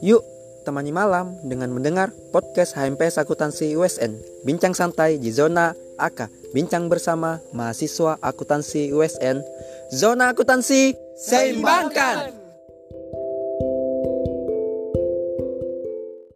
Yuk, temani malam dengan mendengar podcast HMP Akuntansi USN. Bincang santai di zona AK. Bincang bersama mahasiswa akuntansi USN. Zona akuntansi seimbangkan.